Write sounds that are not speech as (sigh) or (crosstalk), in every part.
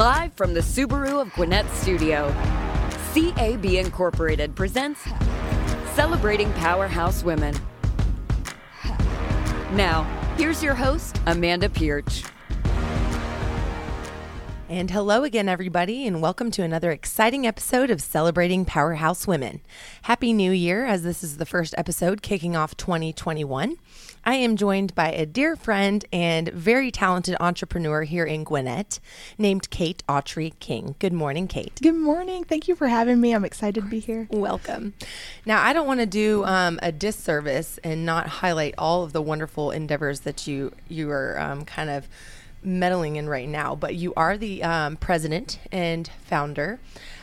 Live from the Subaru of Gwinnett studio, CAB Incorporated presents Celebrating Powerhouse Women. Now, here's your host, Amanda Pierce. And hello again, everybody, and welcome to another exciting episode of Celebrating Powerhouse Women. Happy New Year, as this is the first episode kicking off 2021. I am joined by a dear friend and very talented entrepreneur here in Gwinnett named Kate Autry King. Good morning, Kate. Good morning. Thank you for having me. I'm excited to be here. Welcome. Now, I don't want to do um, a disservice and not highlight all of the wonderful endeavors that you you are um, kind of meddling in right now, but you are the um, president and founder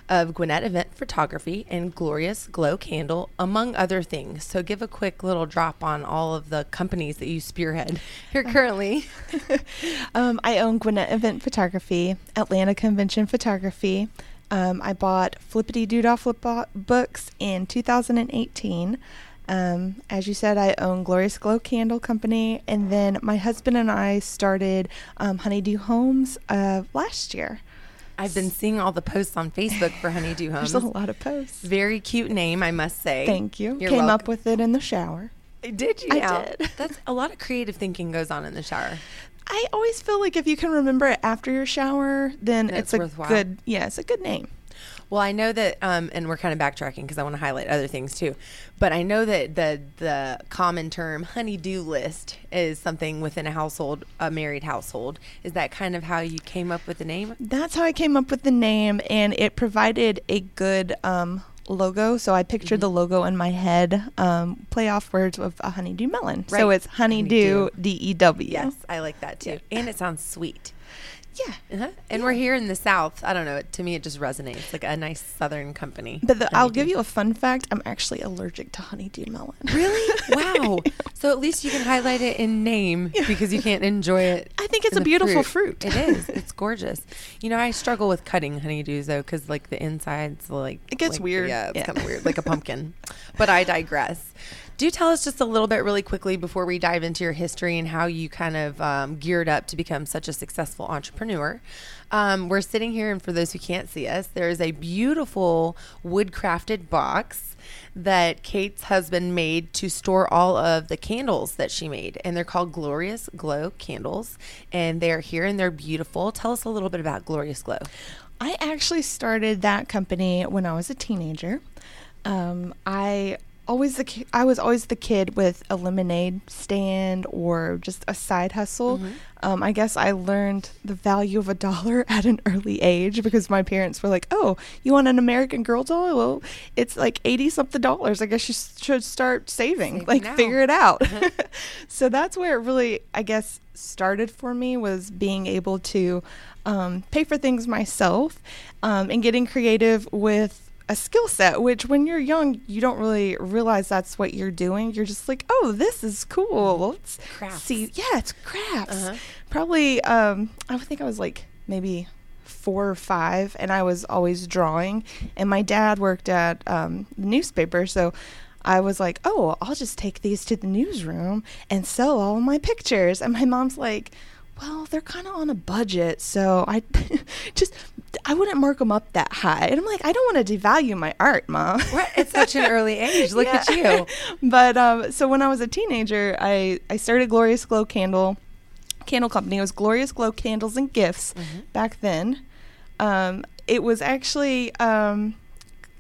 of Gwinnett Event Photography and Glorious Glow Candle, among other things. So, give a quick little drop on all of the companies that you spearhead here currently. (laughs) um, I own Gwinnett Event Photography, Atlanta Convention Photography. Um, I bought Flippity Doodah Flip books in 2018. Um, as you said, I own Glorious Glow Candle Company, and then my husband and I started um, Honeydew Homes uh, last year. I've been seeing all the posts on Facebook for Honeydew (laughs) Homes. There's a lot of posts. Very cute name, I must say. Thank you. You're Came welcome. up with it in the shower. Did you? I now? did. (laughs) That's a lot of creative thinking goes on in the shower. I always feel like if you can remember it after your shower, then it's, it's a worthwhile. good. Yeah, it's a good name. Well, I know that, um, and we're kind of backtracking because I want to highlight other things too. But I know that the the common term honeydew list is something within a household, a married household. Is that kind of how you came up with the name? That's how I came up with the name, and it provided a good um, logo. So I pictured mm-hmm. the logo in my head, um, play off words of a honeydew melon. Right. So it's honeydew, D E W. Yes, I like that too. Yeah. And it sounds sweet. Yeah. Uh-huh. And yeah. we're here in the South. I don't know. To me, it just resonates like a nice Southern company. But the, I'll give you a fun fact. I'm actually allergic to honeydew melon. Really? (laughs) wow. so at least you can highlight it in name because you can't enjoy it. I think it's a beautiful fruit. fruit. It is. It's gorgeous. You know, I struggle with cutting honeydews though because like the insides like it gets like, weird. Yeah, it's yeah. kind of weird, like a pumpkin. But I digress. Do tell us just a little bit, really quickly, before we dive into your history and how you kind of um, geared up to become such a successful entrepreneur. Um, we're sitting here, and for those who can't see us, there is a beautiful wood crafted box that Kate's husband made to store all of the candles that she made. And they're called Glorious Glow candles. And they're here and they're beautiful. Tell us a little bit about Glorious Glow. I actually started that company when I was a teenager. Um, I always the ki- I was always the kid with a lemonade stand or just a side hustle. Mm-hmm. Um, I guess I learned the value of a dollar (laughs) at an early age because my parents were like, "Oh, you want an American Girl doll? Well, it's like eighty something dollars. I guess you should start saving, like now. figure it out." (laughs) (laughs) So that's where it really, I guess, started for me was being able to um, pay for things myself um, and getting creative with a skill set, which when you're young, you don't really realize that's what you're doing. You're just like, oh, this is cool. Let's crafts. see. Yeah, it's crafts. Uh-huh. Probably, um, I would think I was like maybe four or five, and I was always drawing. And my dad worked at um, the newspaper, so I was like, oh, I'll just take these to the newsroom and sell all my pictures. And my mom's like, well, they're kind of on a budget, so I (laughs) just I wouldn't mark them up that high. And I'm like, I don't want to devalue my art, mom. Right. It's such an early age. Look yeah. at you. (laughs) but um, so when I was a teenager, I I started Glorious Glow Candle Candle Company. It was Glorious Glow Candles and Gifts mm-hmm. back then. Um, it was actually um,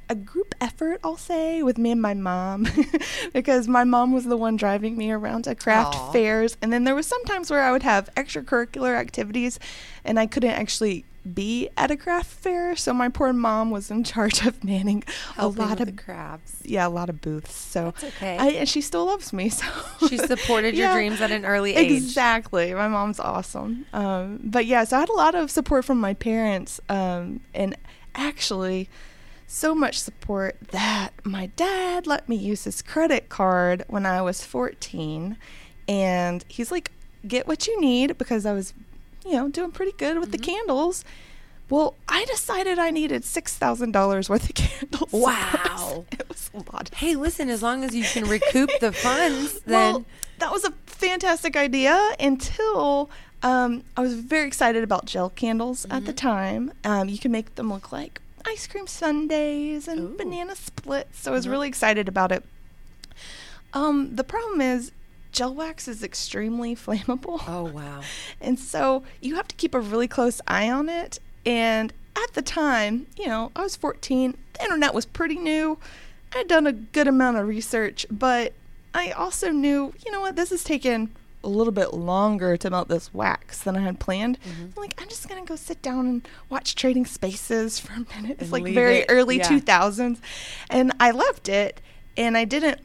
a group effort, I'll say, with me and my mom, (laughs) because my mom was the one driving me around to craft Aww. fairs. And then there was sometimes where I would have extracurricular activities, and I couldn't actually be at a craft fair. So my poor mom was in (laughs) charge of manning Helping a lot of crafts. Yeah, a lot of booths. So That's okay. I, and she still loves me. (laughs) So she supported yeah, your dreams at an early age. Exactly. My mom's awesome. Um, but yeah, so I had a lot of support from my parents, um, and actually so much support that my dad let me use his credit card when I was 14. And he's like, get what you need because I was, you know, doing pretty good with mm-hmm. the candles. Well, I decided I needed $6,000 worth of (laughs) candles. (laughs) Wow. it was a lot. Hey, listen, as long as you can recoup the (laughs) funds, then. Well, that was a fantastic idea until Um, I was very excited about gel candles at Mm-hmm. the time. Um, you can make them look like ice cream sundaes and Ooh. banana splits. So I was Uh-huh. really excited about it. Um, the problem is gel wax is extremely (laughs) flammable. Oh wow. (laughs) And so you have to keep a really close eye on it. And at the time, you know, I was 14, the internet was pretty new. I'd done a good amount of research, but I also knew, you know what, this is taking a little bit longer to melt this wax than I had planned. Mm-hmm. I'm like, I'm just going to go sit down and watch Trading Spaces for a minute. It's And like very it, early yeah. 2000s. And I left it and I didn't.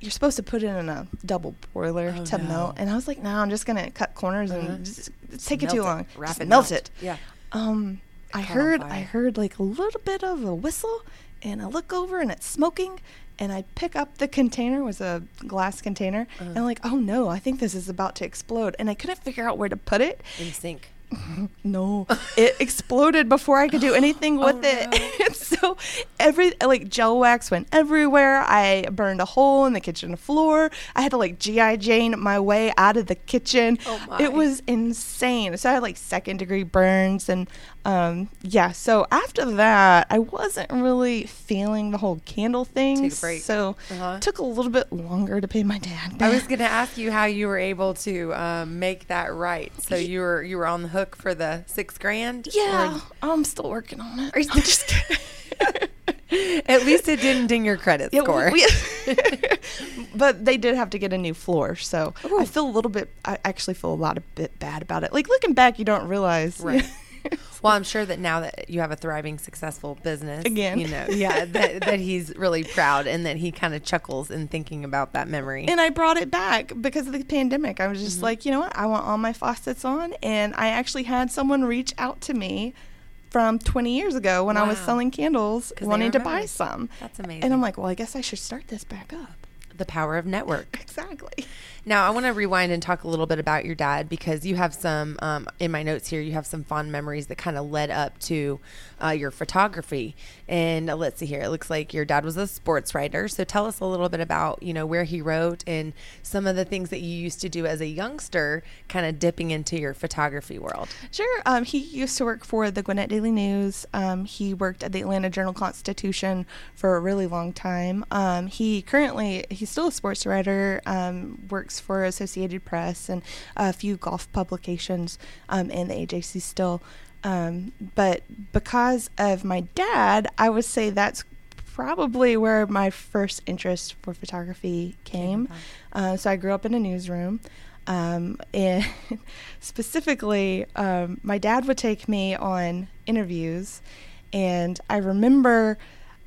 You're supposed to put it in a double boiler Oh, to no. melt. And I was like, no, I'm just going to cut corners Uh-huh. and just, taking Melt too it. long. Wrap it, melt melt. it. Yeah. Um, I heard. I heard like a little bit of a whistle, and I look over and it's smoking, and I pick up the container it was a glass container, Uh-huh. and I'm like, oh no, I think this is about to explode, and I couldn't figure out where to put it. In sink. (laughs) No, it exploded before I could do anything (gasps) oh, with Oh, it. no. (laughs) so every like gel wax went everywhere. I burned a hole in the kitchen floor. I had to like GI Jane my way out of the kitchen. Oh. It was insane. So I had like second degree burns and um yeah, so after that I wasn't really feeling the whole candle thing. Take a break. So Uh-huh. it took a little bit longer to pay my dad. I was going to ask you how you were able to um, make that right. So you were you were on the hook for the six grand. Yeah, Or- I'm still working on it. Are you just (laughs) kidding. At least it didn't ding your credit Yeah, score. we- (laughs) but they did have to get a new floor, so Ooh. I feel a little bit. I actually feel a lot of bit bad about it. Like looking back, you don't realize. Right. (laughs) well, I'm sure that now that you have a thriving, successful business, Again. you know, (laughs) yeah, (laughs) that, that he's really proud and that he kind of chuckles in thinking about that memory. and I brought it back because of the pandemic. I was Mm-hmm. just like, you know what? I want all my faucets on, and I actually had someone reach out to me from 20 years ago when I was selling candles, wanting to buy some. That's amazing. And I'm like, well, I guess I should start this back up. the power of network. Exactly. Now, I want to rewind and talk a little bit about your dad because you have some, um, in my notes here, you have some fond memories that kind of led up to uh, your photography. And uh, let's see here. It looks like your dad was a sports writer. So tell us a little bit about, you know, where he wrote and some of the things that you used to do as a youngster, kind of dipping into your photography world. Sure. Um, he used to work for the Gwinnett Daily News. Um, he worked at the Atlanta Journal Constitution for a really long time. Um, he currently he's still a sports writer. Um, works for Associated Press and a few golf publications um, and the AJC still. Um, but because of my dad, I would say that's probably where my first interest for photography came. Uh, so I grew up in a newsroom. Um, (laughs) and specifically, um, my dad would take me on interviews. And I remember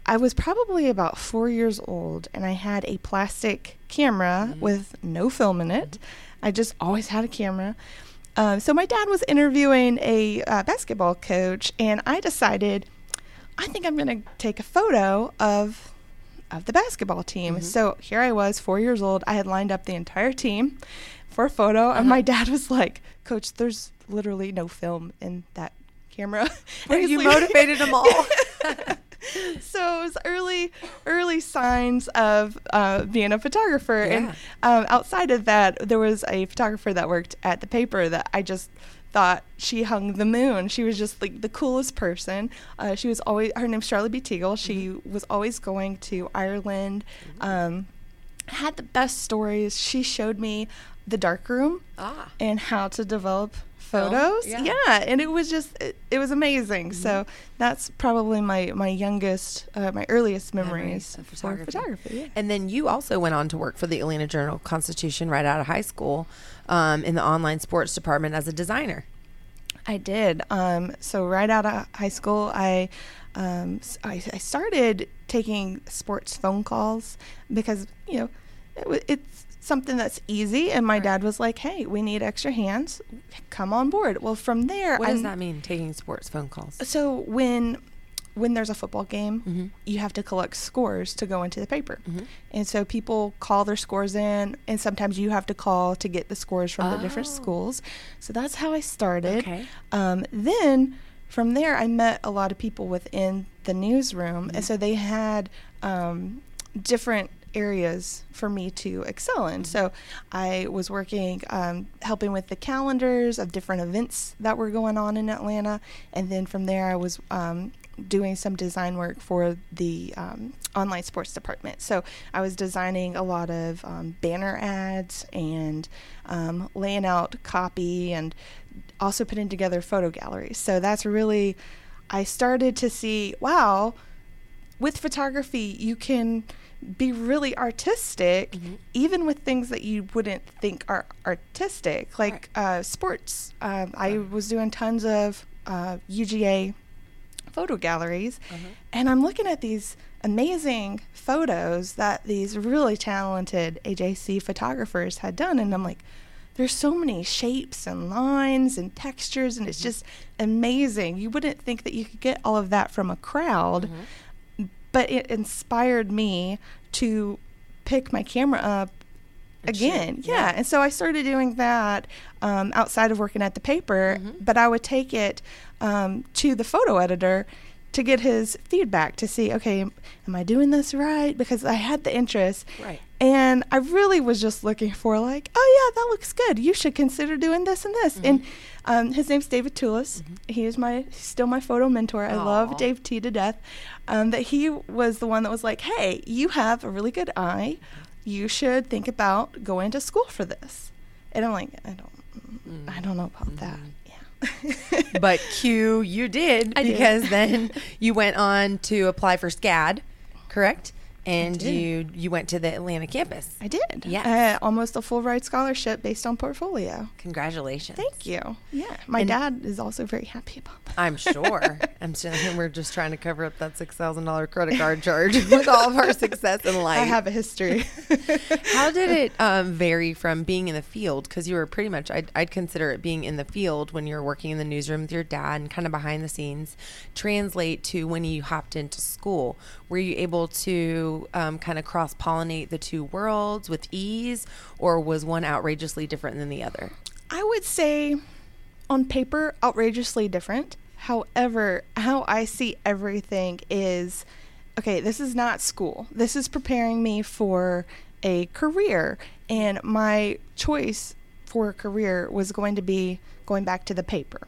I was probably about four years old, and I had a plastic camera with no film in it. I just always had a camera. Um, so my dad was interviewing a uh, basketball coach, and I decided I think I'm going to take a photo of of the basketball team. So here I was, four years old. I had lined up the entire team for a photo, and my dad was like, "Coach, there's literally no film in that camera." (laughs) And you like- motivated them all. (laughs) (laughs) (laughs) so it was early early signs of uh, being a photographer. And um, outside of that there was a photographer that worked at the paper that i just thought she hung the moon. She was just like the coolest person. Uh, she was always her name's charlie b. Teagle. She Mm-hmm. was always going to ireland um, had the best stories. She showed me the dark room ah. and how to develop Film, photos. yeah. Yeah. and it was just it, it was amazing. So Mm-hmm. that's probably my my youngest, uh, my earliest memories, Memories of for photography. photography. Yeah. And then you also went on to work for the Atlanta Journal Constitution right out of high school um, in the online sports department as a designer. I did. Um, so right out of high school, I, um, I I started taking sports phone calls because you know it, it's something that's easy. And my Right. dad was like, "Hey, we need extra hands. Come on board." Well, from there, What does I'm- that mean, taking sports phone calls? So when when there's a football game, Mhm. you have to collect scores to go into the paper. Mhm. And so people call their scores in and sometimes you have to call to get the scores from the different Oh. schools. So that's how I started. Okay. Um, then from there I met a lot of people within the newsroom Mm-hmm. and so they had um, different areas for me to excel in. So I was working, um, helping with the calendars of different events that were going on in Atlanta. And then from there, I was um, doing some design work for the um, online sports department. So I was designing a lot of um, banner ads and um, laying out copy and also putting together photo galleries. So that's really, I started to see, wow, with photography, you can be really artistic, Mm-hmm. even with things that you wouldn't think are artistic, like uh, sports. Um, I was doing tons of uh, UGA photo galleries, Uh-huh. and I'm looking at these amazing photos that these really talented AJC photographers had done, and I'm like, there's so many shapes and lines and textures, and it's Mm-hmm. just amazing. You wouldn't think that you could get all of that from a crowd, Mm-hmm. But it inspired me to pick my camera up again. Yeah. yeah. And so I started doing that um, outside of working at the paper, Mm-hmm. but I would take it um, to the photo editor to get his feedback to see, okay, am I doing this right? Because I had the interest. Right. And I really was just looking for like, oh yeah, that looks good. You should consider doing this and this. And um, his name's David Toulis. He is my still my photo mentor. I love Dave T to death. Um, that he was the one that was like, hey, you have a really good eye. You should think about going to school for this. And I'm like, I don't, I don't know about that. Yeah. but (laughs) Q, you did I did. because then you went on to apply for SCAD, correct? And you you went to the Atlanta campus. I did. Yeah, Uh, almost a full ride scholarship based on portfolio. Congratulations. Thank you. Yeah. My And- dad is also very happy about that. I'm sure. (laughs) I'm sure we're just trying to cover up that six thousand dollar credit card (laughs) charge with all of our success in life. I have a history. (laughs) How did it um, vary from being in the field? Because you were pretty much, I'd, I'd consider it being in the field when you were working in the newsroom with your dad and kind of behind the scenes, translate to when you hopped into school. Were you able to um, kind of cross pollinate the two worlds with ease, or was one outrageously different than the other? I would say on paper, outrageously different. However, how I see everything is okay, this is not school. This is preparing me for a career. And my choice for a career was going to be going back to the paper.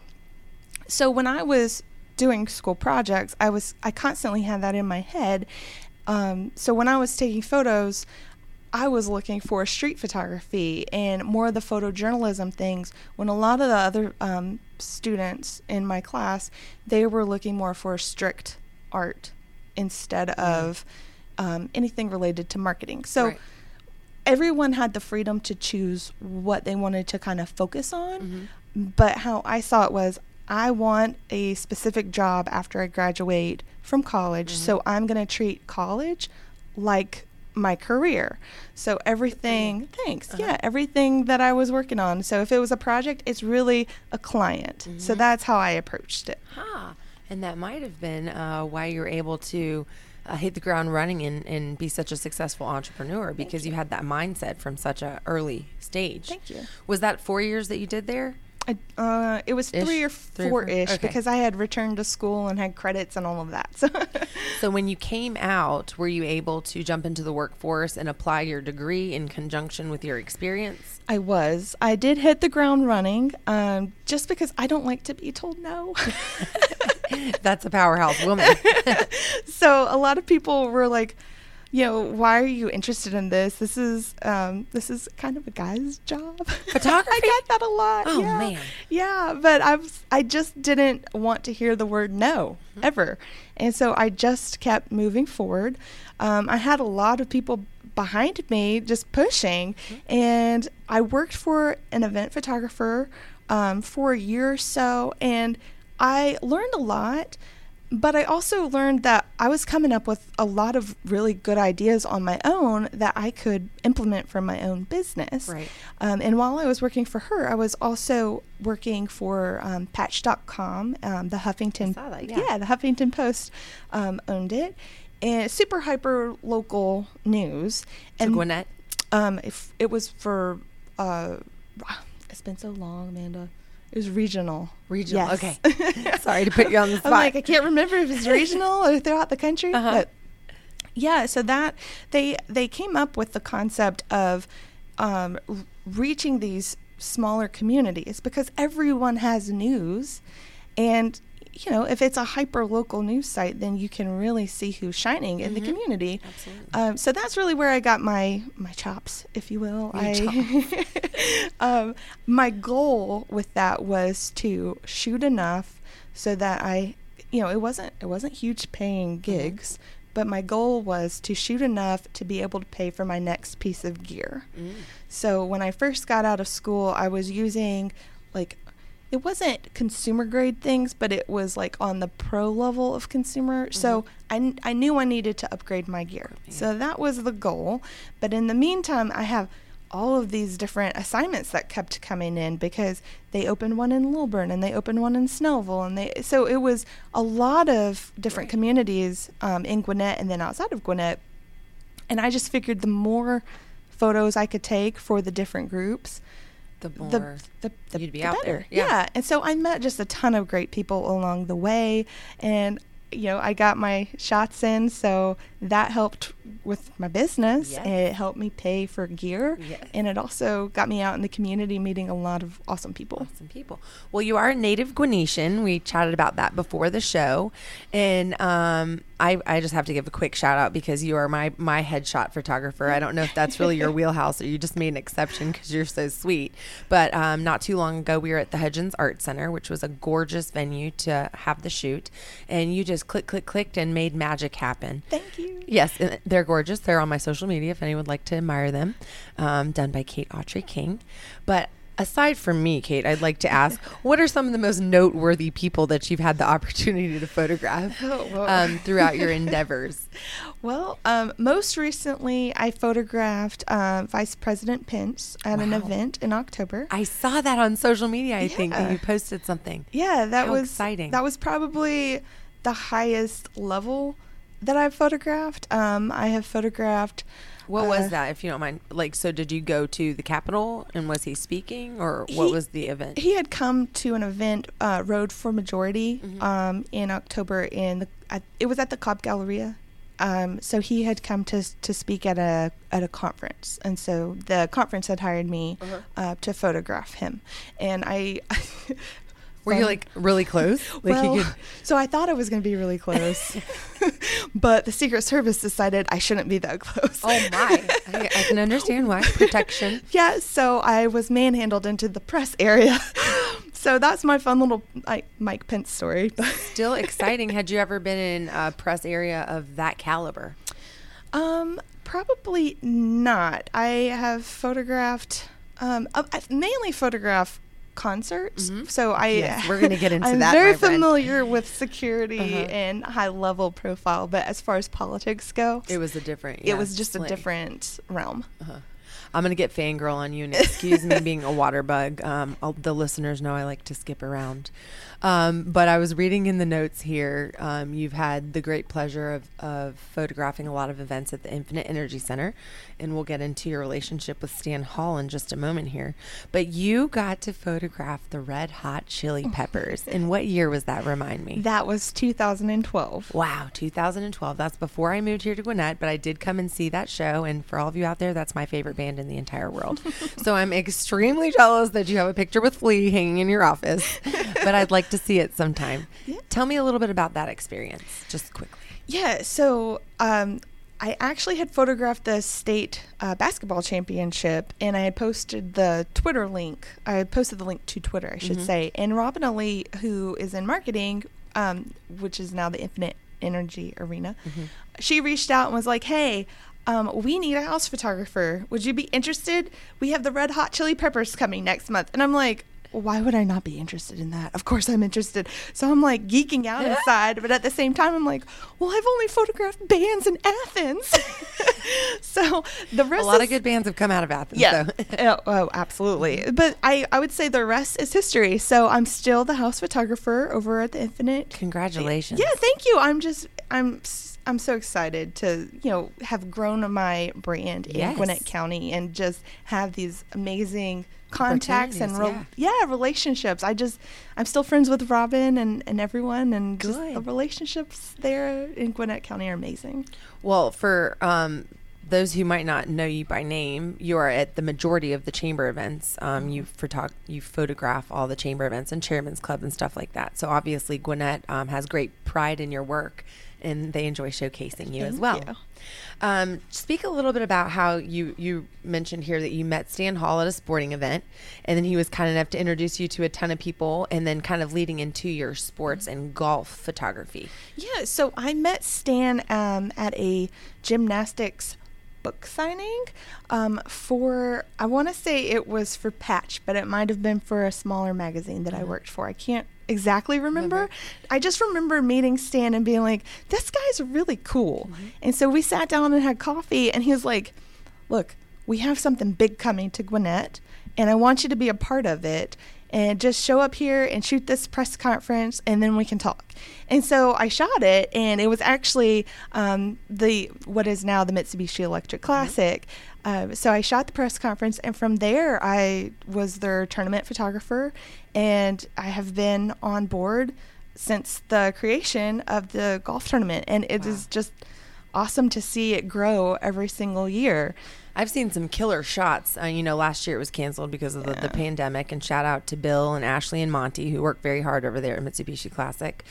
So when I was doing school projects, I was I constantly had that in my head. Um, so when I was taking photos, I was looking for street photography and more of the photojournalism things. When a lot of the other um, students in my class, they were looking more for strict art instead of um, anything related to marketing. So Right. everyone had the freedom to choose what they wanted to kind of focus on. Mm-hmm. But how I saw it was I want a specific job after I graduate from college. Mm-hmm. So I'm going to treat college like my career. So everything, thanks. Uh-huh. Yeah, everything that I was working on. So if it was a project, it's really a client. Mm-hmm. So that's how I approached it. Ah, and that might have been uh, why you're able to uh, hit the ground running and, and be such a successful entrepreneur because you. had that mindset from such a early stage. Thank you. Was that four years that you did there? I, uh, it was Ish? three or four? ish Okay. because I had returned to school and had credits and all of that. So (laughs) So when you came out, were you able to jump into the workforce and apply your degree in conjunction with your experience? I was. I did hit the ground running um, just because I don't like to be told no. (laughs) That's a powerhouse woman. (laughs) so a lot of people were like, you know, why are you interested in this? This is um, this is kind of a guy's job. (laughs) Photography? I got that a lot. Oh, yeah. man. Yeah, but I was I just didn't want to hear the word no Mm-hmm. ever, and so I just kept moving forward. Um, I had a lot of people behind me just pushing, Mm-hmm. and I worked for an event photographer um, for a year or so, and I learned a lot. But I also learned that I was coming up with a lot of really good ideas on my own that I could implement for my own business. Right. Um, and while I was working for her, I was also working for um, Patch.com, um, the Huffington. that, yeah. the Huffington Post um, owned it, and super hyper local news. So and Gwinnett? um, if it was for, uh, it's been so long, Amanda. It was regional. Regional. Yes. Okay. (laughs) Sorry to put you on the spot. I'm like, I can't remember if it's regional or throughout the country, Uh-huh. but Yeah, so that they they came up with the concept of um, reaching these smaller communities because everyone has news, and you know if it's a hyper local news site, then you can really see who's shining in the community. Absolutely. Um, so that's really where I got my my chops, if you will. Your I, (laughs) um, my goal with that was to shoot enough so that I, you know, it wasn't it wasn't huge paying gigs, but my goal was to shoot enough to be able to pay for my next piece of gear. Mm. So when I first got out of school, I was using like it wasn't consumer grade things, but it was like on the pro level of consumer. So I, I knew I needed to upgrade my gear. So that was the goal. But in the meantime, I have all of these different assignments that kept coming in because they opened one in Lilburn and they opened one in Snellville and they so it was a lot of different communities um, in Gwinnett and then outside of Gwinnett and I just figured the more photos I could take for the different groups, The more the the, the, you'd be the out better. there. Yeah. Yeah. and so I met just a ton of great people along the way, and you know I got my shots in, so that helped with my business. Yes. It helped me pay for gear, Yes. and it also got me out in the community meeting a lot of awesome people. Awesome people. Well, you are a native Gwinnetian. We chatted about that before the show, and um, I, I just have to give a quick shout out because you are my my headshot photographer. I don't know if that's really your (laughs) wheelhouse or you just made an exception because you're so sweet. But um, not too long ago, we were at the Hudgens Art Center, which was a gorgeous venue to have the shoot, and you just click click clicked and made magic happen. Thank you. Yes, they're gorgeous. They're on my social media if anyone would like to admire them. Um, done by Kate Autry King. But aside from me, Kate, I'd like to ask (laughs) what are some of the most noteworthy people that you've had the opportunity to photograph Oh, um, throughout your (laughs) endeavors? Well, um, most recently, I photographed uh, Vice President Pence at an event in October. I saw that on social media, I think, that you posted something. Yeah, that How was exciting. That was probably the highest level that I've photographed. Um, I have photographed. What uh, was that, if you don't mind? Like, so did you go to the Capitol and was he speaking or what He- was the event? He had come to an event, uh, Road for Majority, Mm-hmm. um, in October. In the, at, it was at the Cobb Galleria. Um, so he had come to to speak at a at a conference, and so the conference had hired me Uh-huh. uh, to photograph him, and I. (laughs) Were you like really close? (laughs) Like well, you could. (laughs) so I thought I was going to be really close, (laughs) but the Secret Service decided I shouldn't be that close. Oh my! I, I can understand why protection. yeah, so I was manhandled into the press area. so that's my fun little Mike Pence story. Still exciting. Had you ever been in a press area of that caliber? um, probably not. I have photographed. Um, I- mainly photographed concerts. So I Mm-hmm. Yes, we're gonna get into (laughs) I'm that, very my friend. familiar with security Uh-huh. and high level profile, but as far as politics go, It was a different. it was just a different realm. Uh-huh. I'm gonna get fangirl on you, and excuse me (laughs) being a water bug. Um, the listeners know I like to skip around. Um, but I was reading in the notes here. Um, you've had the great pleasure of, of photographing a lot of events at the Infinite Energy Center, and we'll get into your relationship with Stan Hall in just a moment here. But you got to photograph the Red Hot Chili (laughs) Peppers. In what year was that? Remind me. That was 2012. Wow, 2012. That's before I moved here to Gwinnett, but I did come and see that show. And for all of you out there, that's my favorite band in the entire world. so I'm extremely jealous that you have a picture with Flea hanging in your office, but I'd like to see it sometime. Yeah. Tell me a little bit about that experience, just quickly. Yeah, so um, I actually had photographed the state uh, basketball championship, and I had posted the Twitter link. I had posted the link to Twitter, I should say. And Robin Ali, who is in marketing, um, which is now the Infinite Energy Arena, she reached out and was like, "Hey." Um, we need a house photographer. Would you be interested? We have the Red Hot Chili Peppers coming next month. And I'm like, why would I not be interested in that? Of course I'm interested. So I'm like geeking out (laughs) inside, but at the same time I'm like, well, I've only photographed bands in Athens. (laughs) so the rest A lot is, of good bands have come out of Athens. yeah. So. (laughs) oh, oh, absolutely. But I, I would say the rest is history. So I'm still the house photographer over at the Infinite. Congratulations. Yeah, thank you. I'm just I'm I'm so excited to you know have grown my brand Yes. in Gwinnett County and just have these amazing contacts and re- Opportunities, yeah. relationships. I just I'm still friends with Robin and and everyone and just the Good. relationships there in Gwinnett County are amazing. Well, for um, those who might not know you by name, you are at the majority of the chamber events. Um, you photog- you photograph all the chamber events and chairman's club and stuff like that. So obviously, Gwinnett um, has great pride in your work, and they enjoy showcasing you as well. you. Um, speak a little bit about how you you mentioned here that you met Stan Hall at a sporting event, and then he was kind enough to introduce you to a ton of people, and then kind of leading into your sports and golf photography. Yeah, so I met Stan um, at a gymnastics book signing um, for, I want to say it was for Patch, but it might have been for a smaller magazine that I worked for. I can't exactly remember. I just remember meeting Stan and being like, this guy's really cool. And so we sat down and had coffee, and he was like, look, we have something big coming to Gwinnett, and I want you to be a part of it. And just show up here and shoot this press conference, and then we can talk. And so I shot it, and it was actually um, the what is now the Mitsubishi Electric Classic. Uh, so I shot the press conference, and from there I was their tournament photographer, and I have been on board since the creation of the golf tournament, and it is Wow. just awesome to see it grow every single year. I've seen some killer shots. Uh, you know, last year it was canceled because of the, the pandemic. And shout out to Bill and Ashley and Monty who worked very hard over there at Mitsubishi Classic.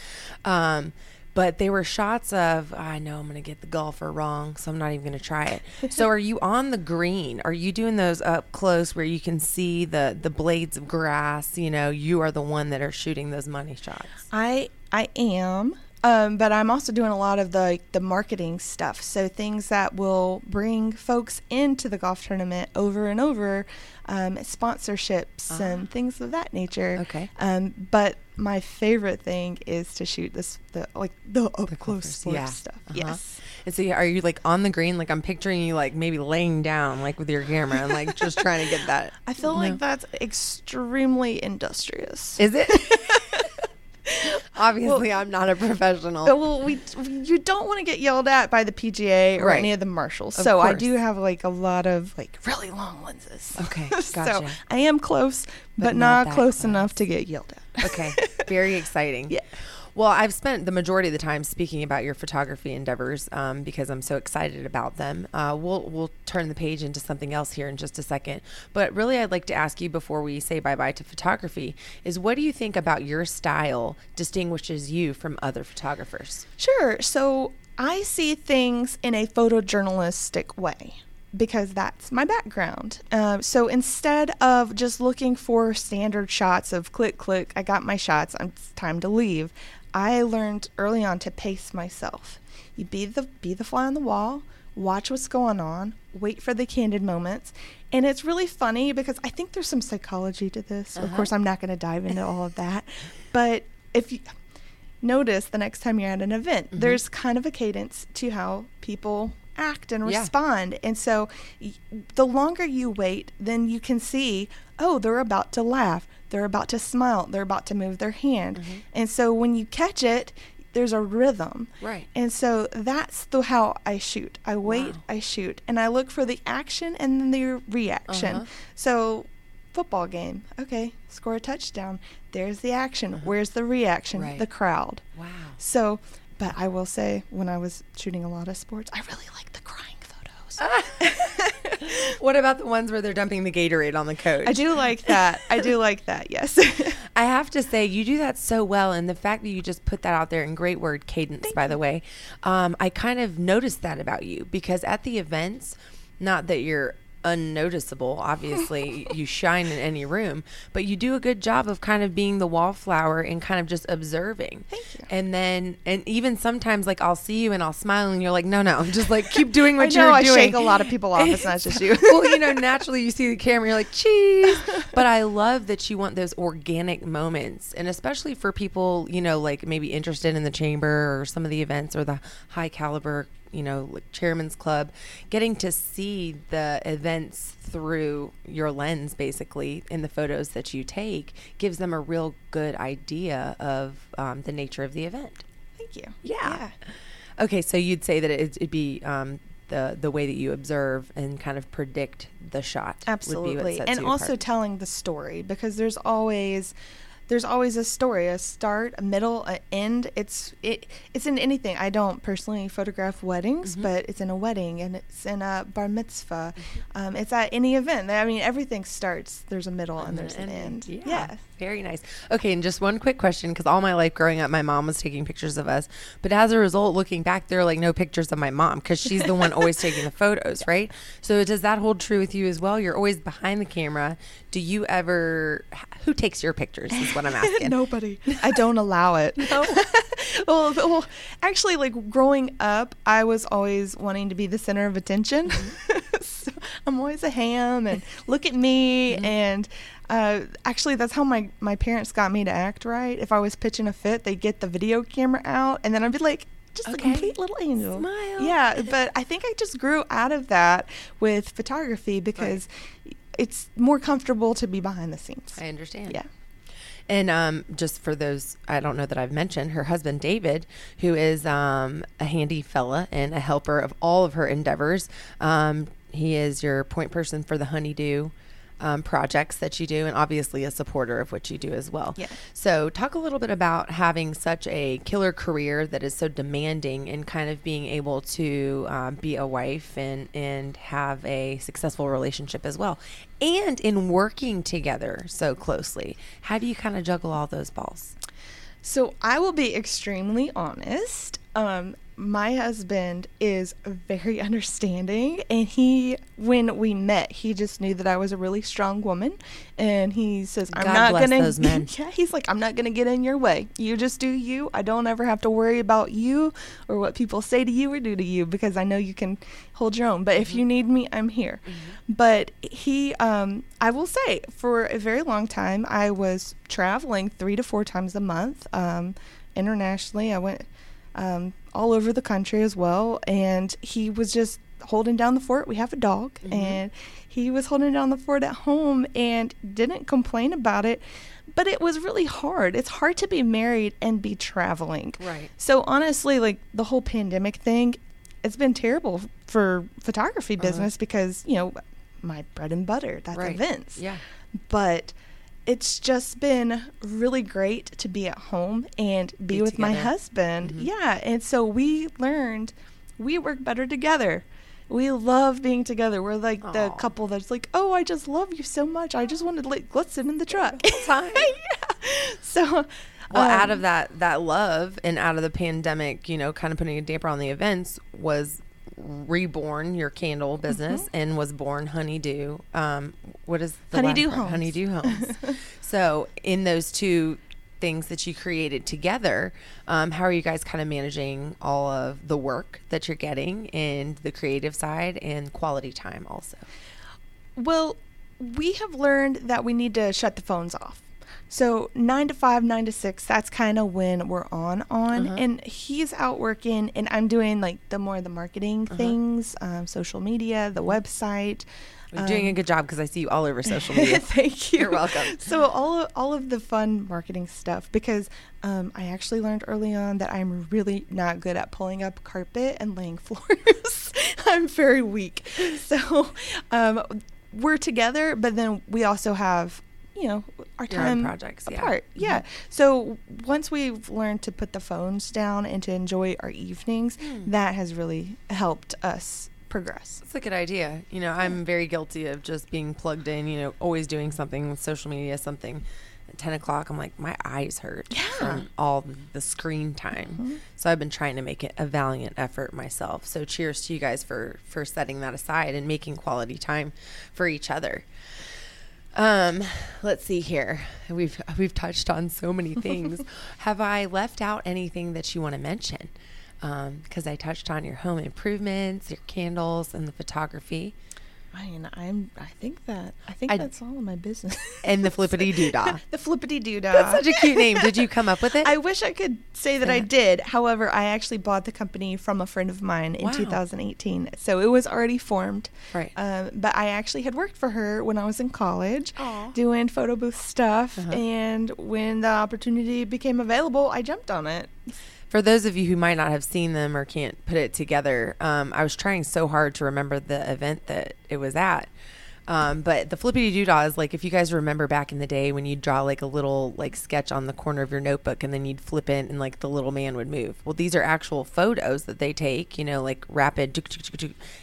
Um, but they were shots of I know I'm going to get the golfer wrong, so I'm not even going to try it. so, are you on the green? Are you doing those up close where you can see the the blades of grass? You know, you are the one that are shooting those money shots. I I am. Um, but I'm also doing a lot of the the marketing stuff. So things that will bring folks into the golf tournament over and over, um, sponsorships and things of that nature. Okay. Um, but my favorite thing is to shoot this the like the up The close sports yeah. stuff. Uh-huh. Yes. And so, are you like on the green? Like I'm picturing you like maybe laying down like with your camera and like just trying to get that. (laughs) I feel No. like that's extremely industrious. Is it? (laughs) Obviously, I'm not a professional. Uh, well, we you don't want to get yelled at by the PGA or Right. any of the marshals. Of so I do have like a lot of like really long lenses. Okay, (laughs) so gotcha. I am close, but, But not not, close close. enough to get yelled at. Okay, (laughs) very exciting. Yeah. Well, I've spent the majority of the time speaking about your photography endeavors um, because I'm so excited about them. Uh, we'll we'll turn the page into something else here in just a second. But really, I'd like to ask you before we say bye bye to photography: is what do you think about your style distinguishes you from other photographers? Sure. So I see things in a photojournalistic way because that's my background. Uh, so instead of just looking for standard shots of click, click, I got my shots, it's time to leave, I learned early on to pace myself. You be the be the fly on the wall, watch what's going on, wait for the candid moments. And it's really funny because I think there's some psychology to this. Of uh-huh. course, I'm not going to dive into all of that. But if you notice the next time you're at an event, mm-hmm. there's kind of a cadence to how people act and Yeah. respond. And so y- the longer you wait, then you can see, oh, they're about to laugh, they're about to smile, they're about to move their hand. And so when you catch it, there's a rhythm. Right. And so that's the how I shoot. I wait, Wow. I shoot, and I look for the action and then the reaction. Uh-huh. So football game, okay, score a touchdown. There's the action. Where's the reaction? Uh-huh. Right. The crowd. Wow. So, but I will say, when I was shooting a lot of sports, I really like the crying photos. (laughs) (laughs) What about the ones where they're dumping the Gatorade on the coach? I do like that. I do like that. Yes. (laughs) I have to say, you do that so well, and the fact that you just put that out there in great word cadence, by the way, um, I kind of noticed that about you because at the events, not that you're unnoticeable, obviously (laughs) you shine in any room, but you do a good job of kind of being the wallflower and kind of just observing. Thank you. And then, and even sometimes, like I'll see you and I'll smile, and you're like, no, no, I'm just like keep doing (laughs) I what know you're I doing. shake a lot of people off. It's not just you. (laughs) well, you know, naturally you see the camera, you're like, cheese. But I love that you want those organic moments. And especially for people, you know, like maybe interested in the chamber or some of the events or the high caliber, you know, like chairman's club, getting to see the events through your lens, basically, in the photos that you take, gives them a real good idea of um, the nature of the event. Thank you. Yeah. Okay, so you'd say that it'd, it'd be um, the the way that you observe and kind of predict the shot. would be what Absolutely. And also telling the story because there's always there's always a story, a start, a middle, an end. It's it it's in anything. I don't personally photograph weddings, Mm-hmm. but it's in a wedding and it's in a bar mitzvah. Um, it's at any event. I mean, everything starts. There's a middle and, there's an end. Yeah. Yeah. Very nice. Okay, and just one quick question because all my life growing up, my mom was taking pictures of us. But as a result, looking back, there are like no pictures of my mom because she's the one always taking the photos, (laughs) right? So does that hold true with you as well? You're always behind the camera. Do you ever, who takes your pictures is what I'm asking. (laughs) Nobody. I don't allow it. (laughs) (laughs) well, well, actually, like growing up, I was always wanting to be the center of attention. so I'm always a ham, and look at me. And uh, actually, that's how my my parents got me to act right. If I was pitching a fit, they'd get the video camera out, and then I'd be like. Just a complete little angel. Smile. Yeah, but I think I just grew out of that with photography because it's more comfortable to be behind the scenes. I understand. Yeah. And um, just for those, I don't know that I've mentioned her husband David, who is um, a handy fella and a helper of all of her endeavors. Um, he is your point person for the honeydew um, projects that you do, and obviously a supporter of what you do as well. Yeah. So, talk a little bit about having such a killer career that is so demanding, and kind of being able to um, be a wife and and have a successful relationship as well, and in working together so closely. How do you kind of juggle all those balls? So I will be extremely honest. Um, my husband is very (laughs) understanding, and he, when we met, he just knew that I was a really strong woman, and he says, "I'm God not bless gonna." those (laughs) men. yeah, he's like, "I'm not gonna get in your way. You just do you. I don't ever have to worry about you or what people say to you or do to you because I know you can hold your own. But if you need me, I'm here." But he, um, I will say, for a very long time, I was traveling three to four times a month um, internationally. I went um, all over the country as well, and he was just holding down the fort. We have a dog, and he was holding down the fort at home and didn't complain about it. But it was really hard. It's hard to be married and be traveling. Right. So honestly, like the whole pandemic thing, it's been terrible for photography business because you know my bread and butter that's Right. events Yeah. but it's just been really great to be at home and be, Be with my together. husband. Mhm. Yeah, and so we learned we work better together. We love being together. We're like the couple that's like, "Oh, I just love you so much. I just wanted to like let's sit in the truck." (laughs) (laughs) Yeah. So, Well, out um, of that that love and out of the pandemic, you know, kind of putting a damper on the events was reborn your candle business and was born Honeydew. Um, what is the Mm-hmm. Honeydew? Homes. Honeydew (laughs) Homes. so, in those two things that you created together, um, how are you guys kind of managing all of the work that you're getting and the creative side and quality time also? Well, we have learned that we need to shut the phones off. So nine to five, nine to six, that's kind of when we're on on. Uh-huh. And he's out working, and I'm doing like the more of the marketing Uh-huh. things, um, social media, the website. You're doing a um, good job because I see you all over (laughs) social media. Thank you. You're welcome. So all of, all of the fun marketing stuff because um, I actually learned early on that I'm really not good at pulling up carpet and laying (laughs) floors. I'm very weak. So um, we're together, but then we also have you know our Your time projects, yeah. apart. Yeah. Mhm. So once we've learned to put the phones down and to enjoy our evenings, Hmm. that has really helped us progress. It's a good idea. You know, I'm very guilty of just being plugged in, you know, always doing something with social media, something at 10 o'clock. I'm like, my eyes hurt Yeah. from all the screen time. Mhm. So I've been trying to make it a valiant effort myself. So cheers to you guys for, for setting that aside and making quality time for each other. Um, let's see here. We've we've touched on so many (laughs) things. Have I left out anything that you want to mention? Because I touched on your home improvements, your candles, and the photography, I mean, I'm. I think that. I think I- that's all of my business. (laughs) and the flippity doodah. (laughs) the flippity doodah. That's such a cute name. Did you come up with it? (laughs) I wish I could say that I did. However, I actually bought the company from a friend of mine in Wow. 2018, so it was already formed. Right. Um, but I actually had worked for her when I was in college, Aw. doing photo booth stuff. Uh-huh. And when the opportunity became available, I jumped on it. For those of you who might not have seen them or can't put it together, um, I was trying so hard to remember the event that it was at. Um, but the flippity doodah is like if you guys remember back in the day when you'd draw like a little like sketch on the corner of your notebook and then you'd flip it and like the little man would move. Well, these are actual photos that they take, you know, like rapid,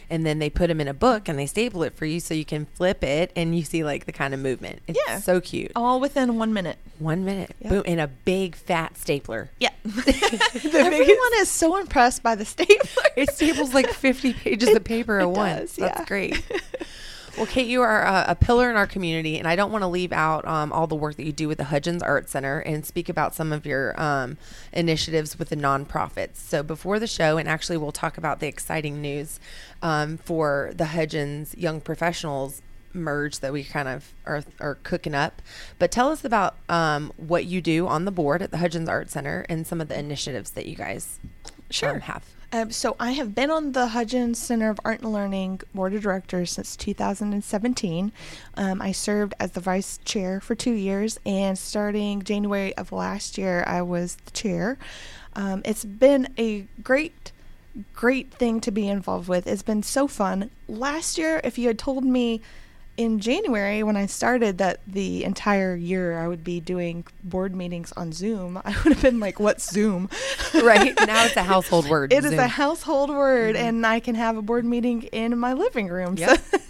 and then they put them in a book and they staple it for you so you can flip it and you see like the kind of movement. It's Yeah. so cute. All within one minute. One minute, Yep. boom, in a big fat stapler. Yeah. (laughs) (laughs) Everyone is so impressed by the (laughs) stapler. It staples like 50 pages It- of paper at once. does, That's yeah. great. Well, Kate, you are a, a pillar in our community, and I don't want to leave out um, all the work that you do with the Hudgens Art Center and speak about some of your um, initiatives with the nonprofits. So, before the show, and actually, we'll talk about the exciting news um, for the Hudgens Young Professionals merge that we kind of are, are cooking up. But tell us about um, what you do on the board at the Hudgens Art Center and some of the initiatives that you guys Sure. um, have. Um, so I have been on the Hudgens Center of Art and Learning Board of Directors since 2017. Um, I served as the vice chair for two years, and starting January of last year, I was the chair. Um, it's been a great, great thing to be involved with. It's been so fun. Last year, if you had told me in January when I started that the entire year I would be doing board meetings on Zoom, I would have been like, "What's Zoom?" (laughs) right now it's a household word. (laughs) It is Zoom. a household word, mm-hmm. and I can have a board meeting in my living room. Yep. So (laughs)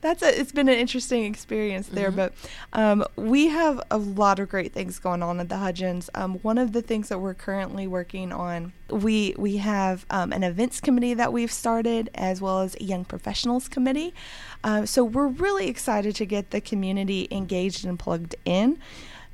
that's a, it's been an interesting experience there. But um, we have a lot of great things going on at the Hudgens. Um, one of the things that we're currently working on, we we have um, an events committee that we've started, as well as a young professionals committee. Uh, so we're really excited to get the community engaged and plugged in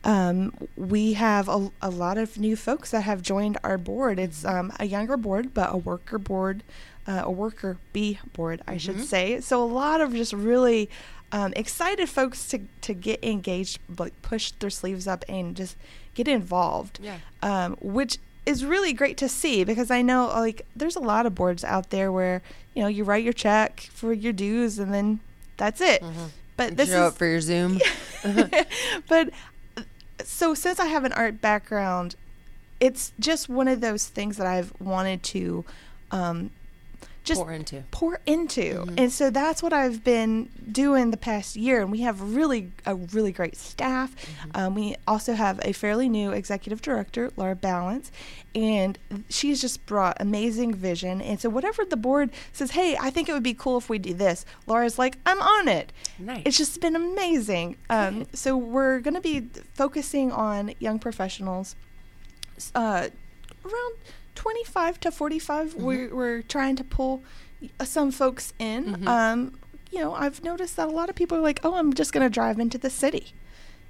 um, we have a, a lot of new folks that have joined our board. It's um, a younger board, but a worker board, uh, a worker bee board, I should say. So a lot of just really um, excited folks to, to get engaged, like push their sleeves up and just get involved. Yeah. Um, which is really great to see because I know like there's a lot of boards out there where you know you write your check for your dues and then that's it. But this Show is up for your Zoom. (laughs) but so since I have an art background, it's just one of those things that I've wanted to um, just Pour into. pour into. And so that's what I've been doing the past year. And we have really a really great staff. Um, we also have a fairly new executive director, Laura Balance, and she's just brought amazing vision. And so whatever the board says, hey, I think it would be cool if we do this, Laura's like, I'm on it. Nice. It's just been amazing. Um, so we're going to be focusing on young professionals uh, around 25 to 45 Mm-hmm. we're, we're trying to pull uh, some folks in Mm-hmm. um, you know i've noticed that a lot of people are like oh i'm just going to drive into the city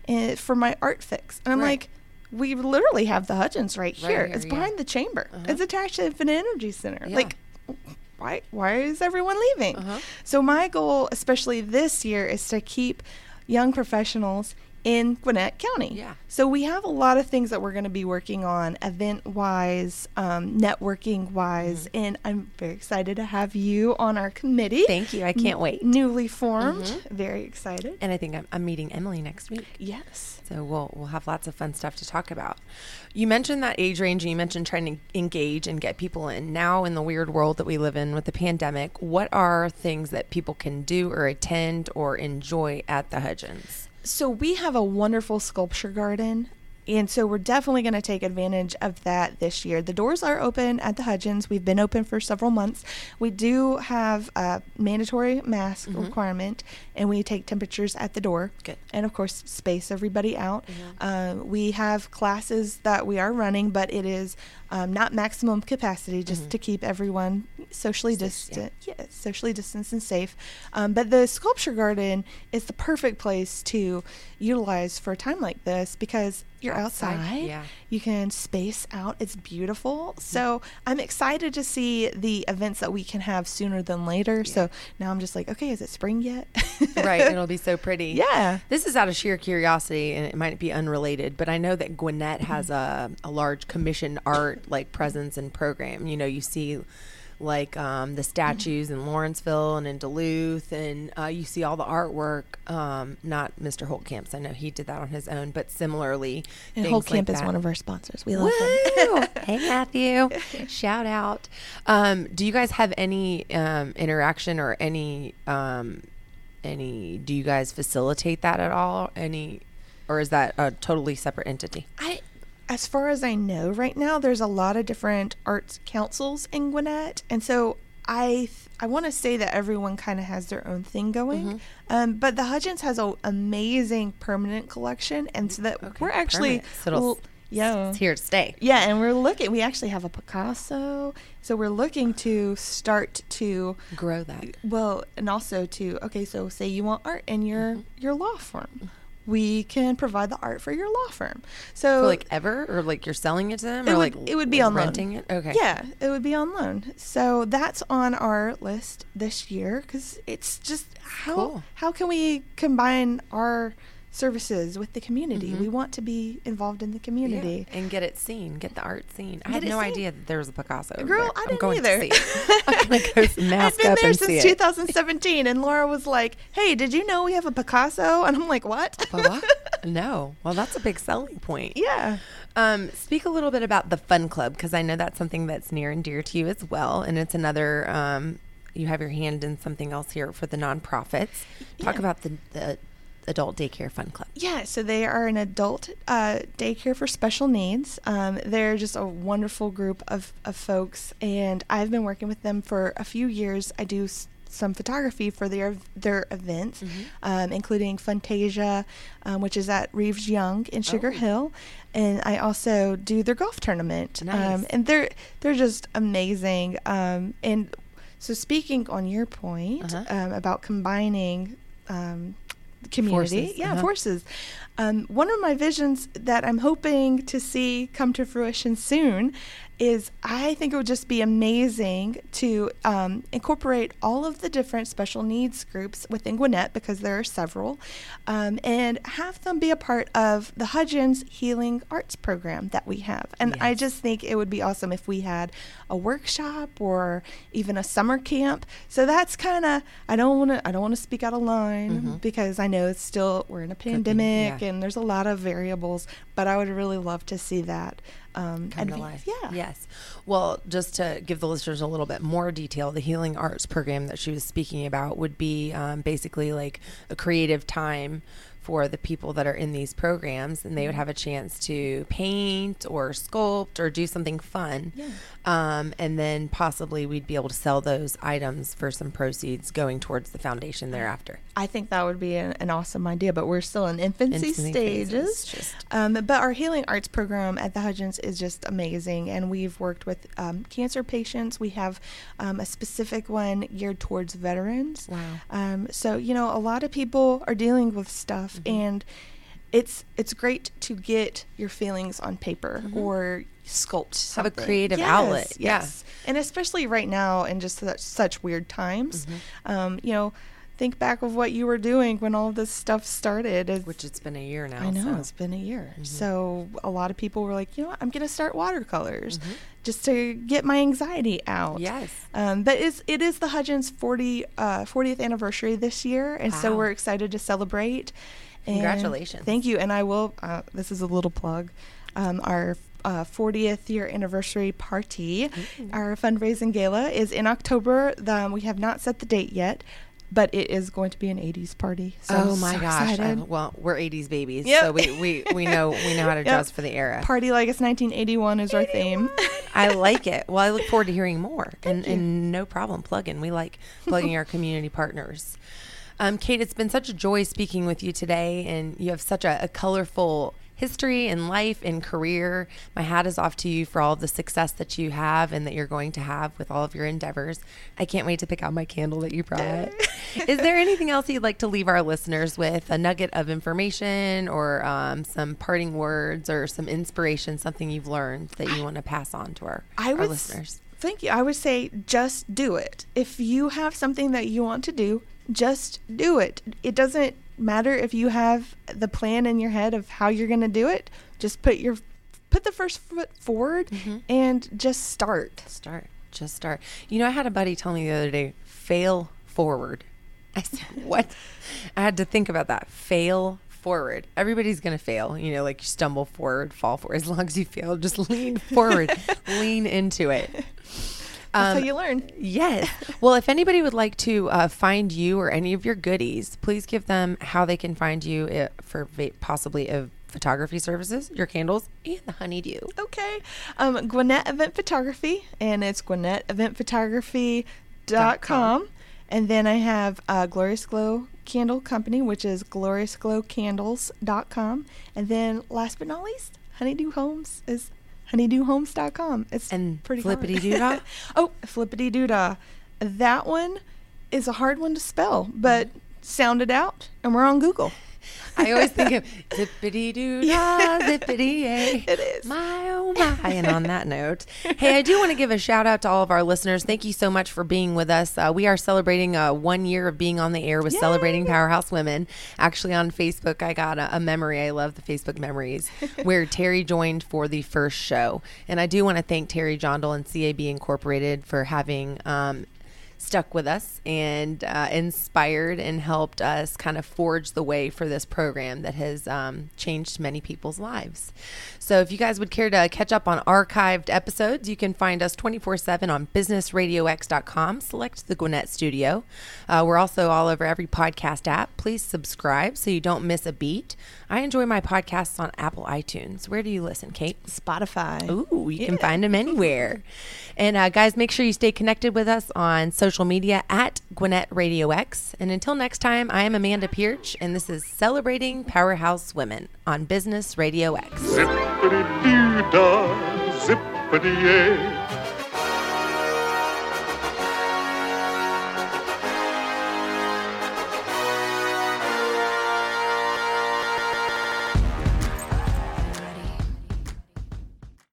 and for my art fix and i'm Right. like we literally have the hudgens right Right here here, it's yeah. behind the chamber Uh-huh. it's attached to infinite energy center Yeah. like why why is everyone leaving Uh-huh. so my goal especially this year is to keep young professionals in Gwinnett County. Yeah. So we have a lot of things that we're going to be working on, event wise, um, networking wise, and I'm very excited to have you on our committee. Mm-hmm. Thank you. I can't N- wait. Newly formed. Mhm. Very excited. And I think I'm, I'm meeting Emily next week. Yes. So we'll we'll have lots of fun stuff to talk about. You mentioned that age range and you mentioned trying to engage and get people in. Now in the weird world that we live in with the pandemic, what are things that people can do or attend or enjoy at the Hudgens? So we have a wonderful sculpture garden. And so we're definitely going to take advantage of that this year. The doors are open at the Hudgens. We've been open for several months. We do have a mandatory mask requirement, and we take temperatures at the door. Good. And of course, space everybody out. Uh, we have classes that we are running, but it is um, not maximum capacity, just to keep everyone socially distant. Yeah, socially distanced and safe. Um, but the sculpture garden is the perfect place to utilize for a time like this because you're Outside, outside. yeah. You can space out. It's beautiful. So I'm excited to see the events that we can have sooner than later. So now I'm just like, okay, is it spring yet? right, (laughs) it'll be so pretty. Yeah. This is out of sheer curiosity, and it might be unrelated, but I know that Gwinnett has a, a large commissioned art like presence and program. You know, you see like um, the statues in Lawrenceville and in Duluth, and uh, you see all the artwork. Um, not Mr. Holtcamp's, I know he did that on his own, but similarly, And things Holtcamp like is one of our sponsors. We love him. Woo! (laughs) hey Matthew, shout out. Um, do you guys have any um, interaction or any um, any? Do you guys facilitate that at all? Any, or is that a totally separate entity? I, as far as I know, right now there's a lot of different arts councils in Gwinnett, and so I th- I want to say that everyone kind of has their own thing going. Mm-hmm. Um, but the Hudgens has an amazing permanent collection, and so that Okay, we're actually. So yeah. It's here to stay. Yeah, and we're looking. We actually have a Picasso, so we're looking to start to Grow that. well, and also to okay. So say you want art in your Mm-hmm. your law firm, we can provide the art for your law firm. So For like ever, or like you're selling it to them, it or would like it would be on loan. renting it. Okay. Yeah, it would be on loan. So that's on our list this year because it's just how Cool. how can we combine our services with the community? Mhm. We want to be involved in the Yeah, community. and get it seen, get the art seen. I Get had no seen. idea that there was a Picasso. Girl. I I'm didn't going either. To see it. (laughs) (laughs) I'm gonna go mask I've been there since 2017, and Laura was like, "Hey, did you know we have a Picasso?" And I'm like, "What?" What? (laughs) No. Well, that's a big selling point. yeah. Um, speak a little bit about the Fun Club because I know that's something that's near and dear to you as well, and it's another. Um, you have your hand in something else here for the nonprofits. Talk Yeah. about the, the Adult Daycare Fun Club. Yeah, so they are an adult uh, daycare for special needs. Um, they're just a wonderful group of, of folks, and I've been working with them for a few years. I do s- some photography for their their events, um, including Fantasia, um, which is at Reeves Young in Sugar Oh. Hill, and I also do their golf tournament. Nice. Um, and they're they're just amazing. Um, and so, speaking on your point Uh-huh. um, about combining. Community Forces, yeah uh-huh. forces um, one of my visions that i'm hoping to see come to fruition soon is i think it would just be amazing to um, incorporate all of the different special needs groups within gwinnett because there are several um, and have them be a part of the hudgens healing arts program that we have and i just think it would be awesome if we had a workshop or even a summer camp so that's kind of i don't want to i don't want to speak out of line Mhm. because i know it's still we're in a pandemic. And there's a lot of variables but i would really love to see that um Come to life. yeah Yes. Well, just to give the listeners a little bit more detail, the Healing Arts program that she was speaking about would be um, basically like a creative time for the people that are in these programs, and they would have a chance to paint or sculpt or do something fun. Yeah. Um, and then possibly we'd be able to sell those items for some proceeds going towards the foundation thereafter. I think that would be an, an awesome idea, but we're still in infancy Infancy stages. just- Um, but our healing arts program at the Hudgens is just amazing, and we've worked with um, cancer patients. We have um, a specific one geared towards veterans. Wow. Um, so you know, a lot of people are dealing with stuff, Mm-hmm. and it's it's great to get your feelings on paper or sculpt. Mm-hmm. Have a creative Yes, outlet, yeah. Yes, and especially right now in just such, such weird times. Mm-hmm. Um, you know, think back of what you were doing when all this stuff started. It's- Which it's been a year now. I know so. it's been a year. Mm-hmm. So a lot of people were like, you know what, I'm gonna start watercolors Mhm. just to get my anxiety out. Yes. Um, but it's, it is the Hudgens 40, uh, 40th anniversary this year, and so we're excited to celebrate. And Congratulations. Thank you. And I will, uh, this is a little plug, um, our uh, 40th year anniversary party, our fundraising gala is in October. The, we have not set the date yet, but it is going to be an 80s party. So oh I'm my so gosh! Well, we're '80s babies, Yep. so we, we, we know we know how to (laughs) Yep. dress for the era. Party like it's 1981 is our theme. I like it. Well, I look forward to hearing more. and, and no problem plugging. We like plugging our community partners. Um, Kate, it's been such a joy speaking with you today, and you have such a, a colorful history and life and career. My hat is off to you for all of the success that you have and that you're going to have with all of your endeavors. I can't wait to pick out my candle that you brought. (laughs) is there anything else you'd like to leave our listeners with? A nugget of information or um, some parting words or some inspiration, something you've learned that you want to pass on to our, I our would listeners? Thank you. I would say just do it. If you have something that you want to do, just do it. It doesn't matter if you have the plan in your head of how you're going to do it. Just put your put the first foot forward Mhm. and just start. Start. just start. You know, I had a buddy tell me the other day, fail forward. I said, (laughs) what? I had to think about that. Fail forward. Everybody's going to fail. You know, like you stumble forward, fall forward. As long as you fail, just lean forward, (laughs) lean into it. That's how Um, you learn. Yes. Well, if anybody would like to uh, find you or any of your goodies, please give them how they can find you uh, for possibly uh, photography services, your candles, and the honeydew. Okay. Um, Gwinnett Event Photography, and it's GwinnettEventPhotography.com. And then I have uh, Glorious Glow Candle Company, which is gloriousglowcandles.com. And then last but not least, Honeydew Homes is honeydewhomes.com. It's And pretty Flippity. Doodah? (laughs) oh, Flippity Doodah. That one is a hard one to spell, but sound it out, and we're on Google. I always think of (laughs) zippity doo dah, zippity yay. (laughs) It is. My oh my. (laughs) And on that note, hey, I do want to give a shout out to all of our listeners. Thank you so much for being with us. Uh, we are celebrating uh, one year of being on the air with Celebrating Powerhouse Women. Actually, on Facebook, I got a, a memory. I love the Facebook memories where Terry joined for the first show. And I do want to thank Terry Jondal and CAB Incorporated for having um, stuck with us and uh, inspired and helped us kind of forge the way for this program that has um, changed many people's lives. So, if you guys would care to catch up on archived episodes, you can find us 24 7 on businessradiox.com. Select the Gwinnett Studio. Uh, we're also all over every podcast app. Please subscribe so you don't miss a beat. I enjoy my podcasts on Apple iTunes. Where do you listen, Kate? Spotify. Ooh, you can find them anywhere. (laughs) And uh, guys, make sure you stay connected with us on social media at Gwinnett Radio X. And until next time, I am Amanda Pierch, and this is Celebrating Powerhouse Women on Business Radio X. Zippity doo dah, zippity yay.